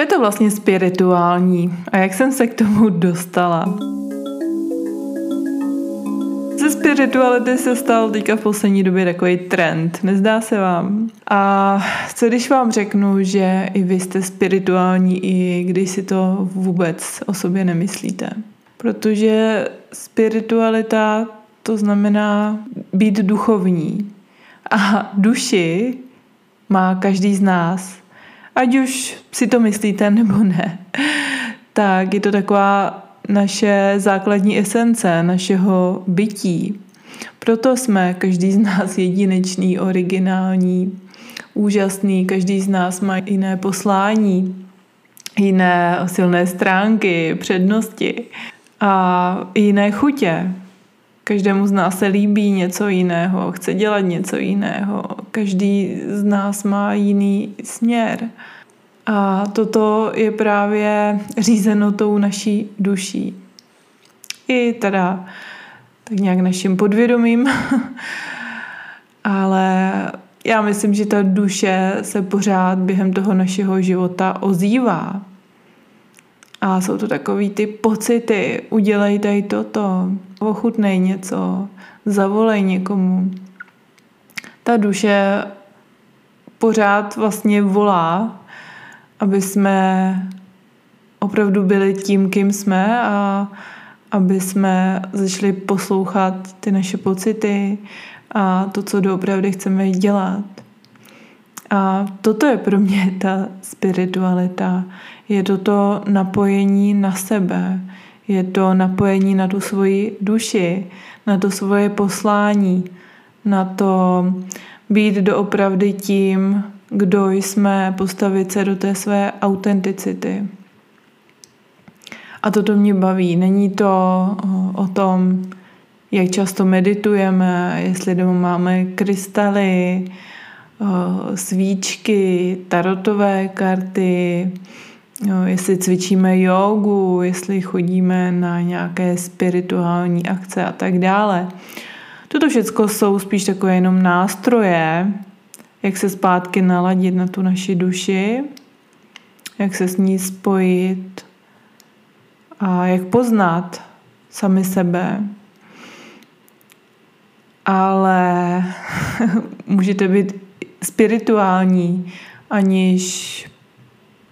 Je to vlastně spirituální a jak jsem se k tomu dostala? Ze spirituality se stal teďka v poslední době takový trend, nezdá se vám? A co když vám řeknu, že i vy jste spirituální, i když si to vůbec o sobě nemyslíte? Protože spiritualita to znamená být duchovní. A duši má každý z nás. Ať už si to myslíte nebo ne. Tak je to taková naše základní esence našeho bytí. Proto jsme každý z nás jedinečný, originální, úžasný, každý z nás má jiné poslání, jiné silné stránky, přednosti a jiné chutě. Každému z nás se líbí něco jiného, chce dělat něco jiného. Každý z nás má jiný směr. A toto je právě řízeno tou naší duší. I teda tak nějak naším podvědomím. Ale já myslím, že ta duše se pořád během toho našeho života ozývá. A jsou to takový ty pocity, udělej tady toto, ochutnej něco, zavolej někomu. Ta duše pořád vlastně volá aby jsme opravdu byli tím, kým jsme a aby jsme začali poslouchat ty naše pocity a to, co doopravdy chceme dělat. A toto je pro mě ta spiritualita. Je to to napojení na sebe, je to napojení na tu svoji duši, na to svoje poslání, na to být doopravdy tím, kdo jsme, postavit se do té své autenticity. A toto mě baví. Není to o tom, jak často meditujeme, jestli doma máme krystaly, svíčky, tarotové karty, jestli cvičíme jogu, jestli chodíme na nějaké spirituální akce a tak dále. Toto všechno jsou spíš takové jenom nástroje, jak se zpátky naladit na tu naši duši, jak se s ní spojit a jak poznat sami sebe. Ale můžete být spirituální, aniž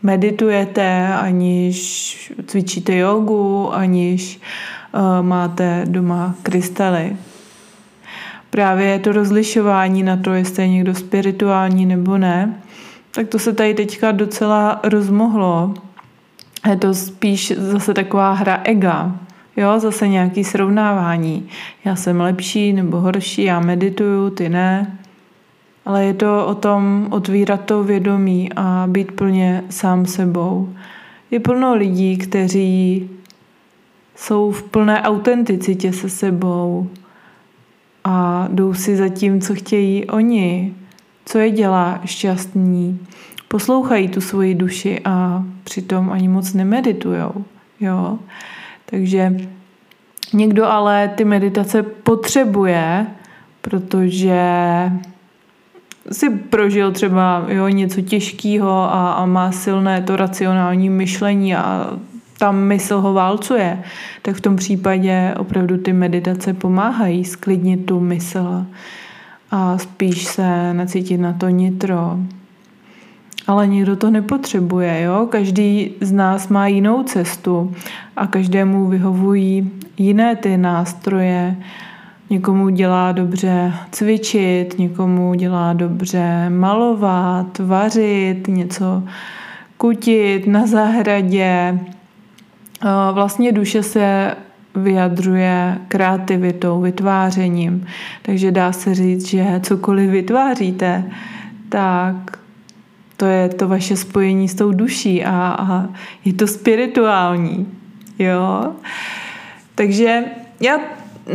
meditujete, aniž cvičíte jogu, aniž uh, máte doma krystaly právě to rozlišování na to, jestli je někdo spirituální nebo ne, tak to se tady teďka docela rozmohlo. Je to spíš zase taková hra ega, jo, zase nějaký srovnávání. Já jsem lepší nebo horší, já medituju, ty ne. Ale je to o tom otvírat to vědomí a být plně sám sebou. Je plno lidí, kteří jsou v plné autenticitě se sebou, a jdou si za tím, co chtějí oni, co je dělá šťastní. Poslouchají tu svoji duši a přitom ani moc nemeditujou. Jo? Takže někdo ale ty meditace potřebuje, protože si prožil třeba jo, něco těžkého a, a má silné to racionální myšlení a ta mysl ho válcuje, tak v tom případě opravdu ty meditace pomáhají sklidnit tu mysl a spíš se nacítit na to nitro. Ale nikdo to nepotřebuje, jo? Každý z nás má jinou cestu a každému vyhovují jiné ty nástroje. Někomu dělá dobře cvičit, někomu dělá dobře malovat, vařit, něco kutit na zahradě, Vlastně duše se vyjadřuje kreativitou, vytvářením. Takže dá se říct, že cokoliv vytváříte, tak to je to vaše spojení s tou duší a, a je to spirituální. Jo? Takže já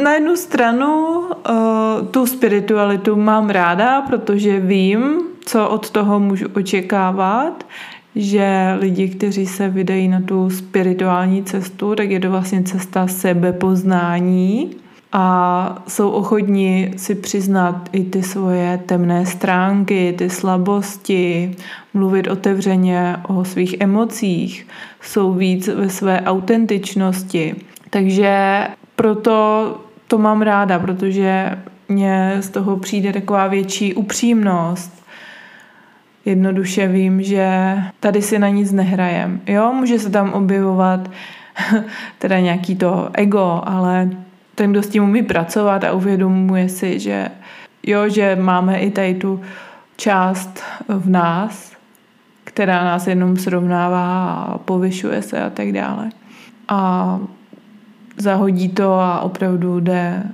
na jednu stranu uh, tu spiritualitu mám ráda, protože vím, co od toho můžu očekávat, že lidi, kteří se vydají na tu spirituální cestu, tak je to vlastně cesta sebepoznání a jsou ochotní si přiznat i ty svoje temné stránky, ty slabosti, mluvit otevřeně o svých emocích, jsou víc ve své autentičnosti. Takže proto to mám ráda, protože mně z toho přijde taková větší upřímnost. Jednoduše vím, že tady si na nic nehrajem. Jo, může se tam objevovat teda nějaký to ego, ale ten, kdo s tím umí pracovat a uvědomuje si, že jo, že máme i tady tu část v nás, která nás jenom srovnává a povyšuje se a tak dále. A zahodí to a opravdu jde eh,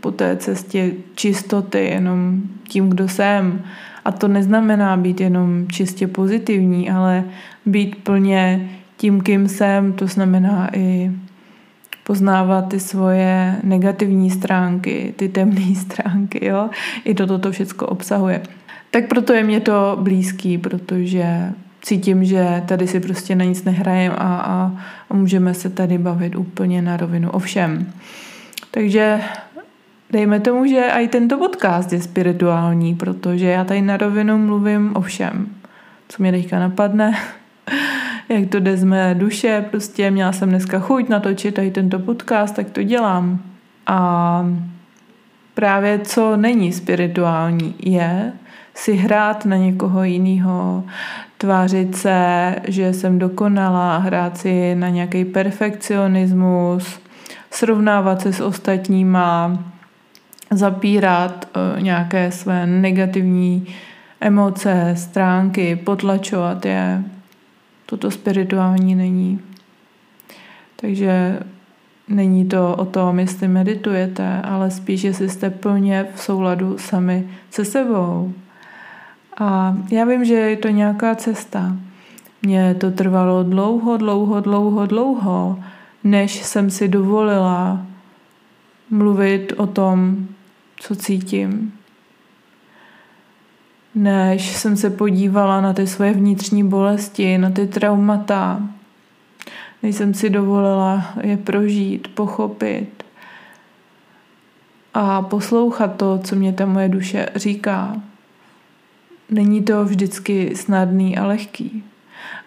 po té cestě čistoty jenom tím, kdo jsem. A to neznamená být jenom čistě pozitivní, ale být plně tím, kým jsem, to znamená i poznávat ty svoje negativní stránky, ty temné stránky, jo. I toto to všechno obsahuje. Tak proto je mě to blízký, protože cítím, že tady si prostě na nic nehrajem a, a, a můžeme se tady bavit úplně na rovinu o všem. Takže dejme tomu, že i tento podcast je spirituální, protože já tady na rovinu mluvím o všem, co mě teďka napadne, jak to jde z mé duše, prostě měla jsem dneska chuť natočit tady tento podcast, tak to dělám. A právě co není spirituální je si hrát na někoho jiného, tvářit se, že jsem dokonalá, hrát si na nějaký perfekcionismus, srovnávat se s ostatníma, zapírat uh, nějaké své negativní emoce, stránky, potlačovat je. Toto spirituální není. Takže není to o tom, jestli meditujete, ale spíš, jestli jste plně v souladu sami se sebou. A já vím, že je to nějaká cesta. Mně to trvalo dlouho, dlouho, dlouho, dlouho, než jsem si dovolila mluvit o tom, co cítím. Než jsem se podívala na ty svoje vnitřní bolesti, na ty traumata, než jsem si dovolila je prožít, pochopit a poslouchat to, co mě ta moje duše říká. Není to vždycky snadný a lehký,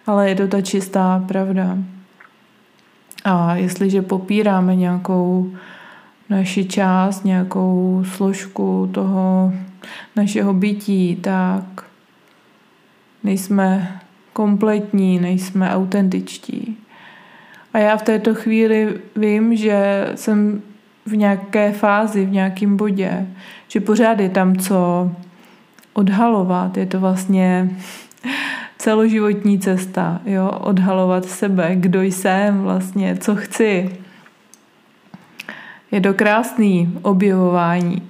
ale je to ta čistá pravda. A jestliže popíráme nějakou naši část, nějakou složku toho našeho bytí, tak nejsme kompletní, nejsme autentičtí. A já v této chvíli vím, že jsem v nějaké fázi, v nějakém bodě, že pořád je tam co odhalovat. Je to vlastně celoživotní cesta, jo, odhalovat sebe, kdo jsem vlastně, co chci. Je to krásný objevování.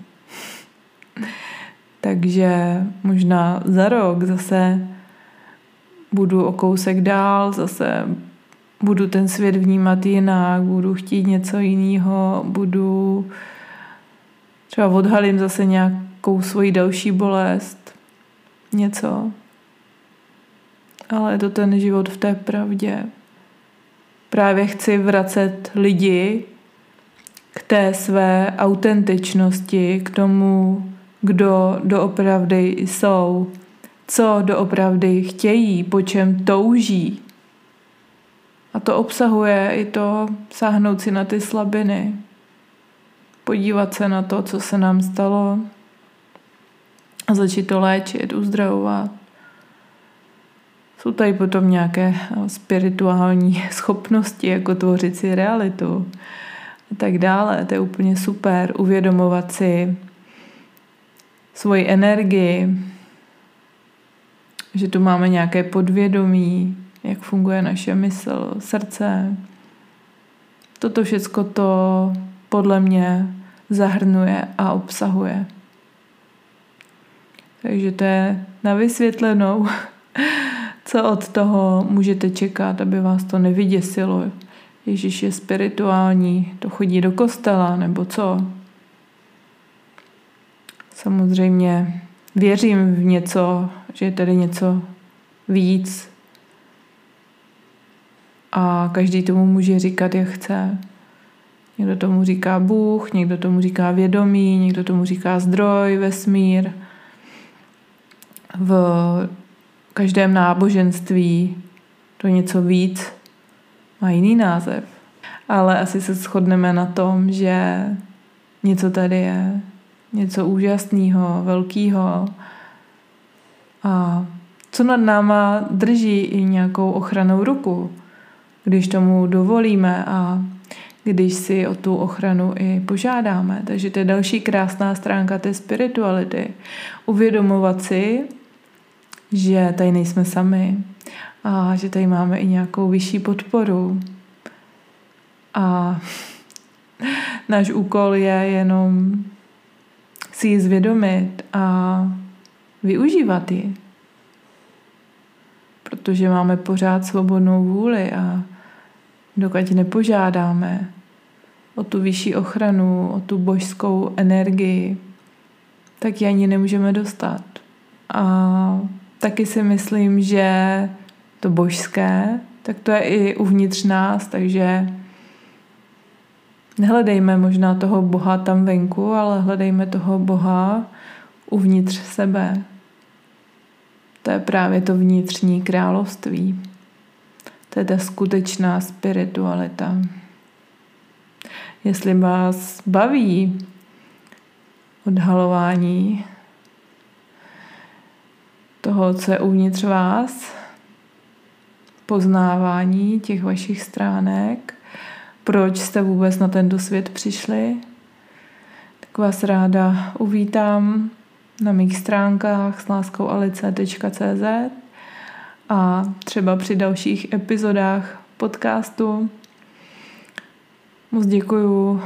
Takže možná za rok zase budu o kousek dál, zase budu ten svět vnímat jinak, budu chtít něco jiného, budu třeba odhalím zase nějak nějakou svoji další bolest, něco. Ale je to ten život v té pravdě. Právě chci vracet lidi k té své autentičnosti, k tomu, kdo doopravdy jsou, co doopravdy chtějí, po čem touží. A to obsahuje i to sáhnout si na ty slabiny, podívat se na to, co se nám stalo, a začít to léčit, uzdravovat. Jsou tady potom nějaké spirituální schopnosti, jako tvořit si realitu tak dále. To je úplně super. Uvědomovat si svoji energii, že tu máme nějaké podvědomí, jak funguje naše mysl, srdce. Toto všechno to podle mě zahrnuje a obsahuje. Takže to je na vysvětlenou, co od toho můžete čekat, aby vás to nevyděsilo. Ježíš je spirituální, to chodí do kostela, nebo co? Samozřejmě věřím v něco, že je tady něco víc a každý tomu může říkat, jak chce. Někdo tomu říká Bůh, někdo tomu říká vědomí, někdo tomu říká zdroj, vesmír. V každém náboženství to něco víc má jiný název. Ale asi se shodneme na tom, že něco tady je, něco úžasného, velkého. A co nad náma drží i nějakou ochranou ruku, když tomu dovolíme a když si o tu ochranu i požádáme. Takže to je další krásná stránka té spirituality. Uvědomovat si, že tady nejsme sami a že tady máme i nějakou vyšší podporu. A náš úkol je jenom si ji zvědomit a využívat ji. Protože máme pořád svobodnou vůli a dokud nepožádáme o tu vyšší ochranu, o tu božskou energii, tak ji ani nemůžeme dostat. A taky si myslím, že to božské, tak to je i uvnitř nás, takže nehledejme možná toho Boha tam venku, ale hledejme toho Boha uvnitř sebe. To je právě to vnitřní království. To je ta skutečná spiritualita. Jestli vás baví odhalování toho, co je uvnitř vás, poznávání těch vašich stránek, proč jste vůbec na tento svět přišli, tak vás ráda uvítám na mých stránkách sláskou.alice.cz a třeba při dalších epizodách podcastu. Moc děkuju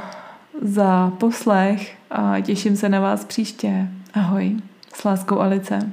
za poslech a těším se na vás příště. Ahoj, s láskou Alice.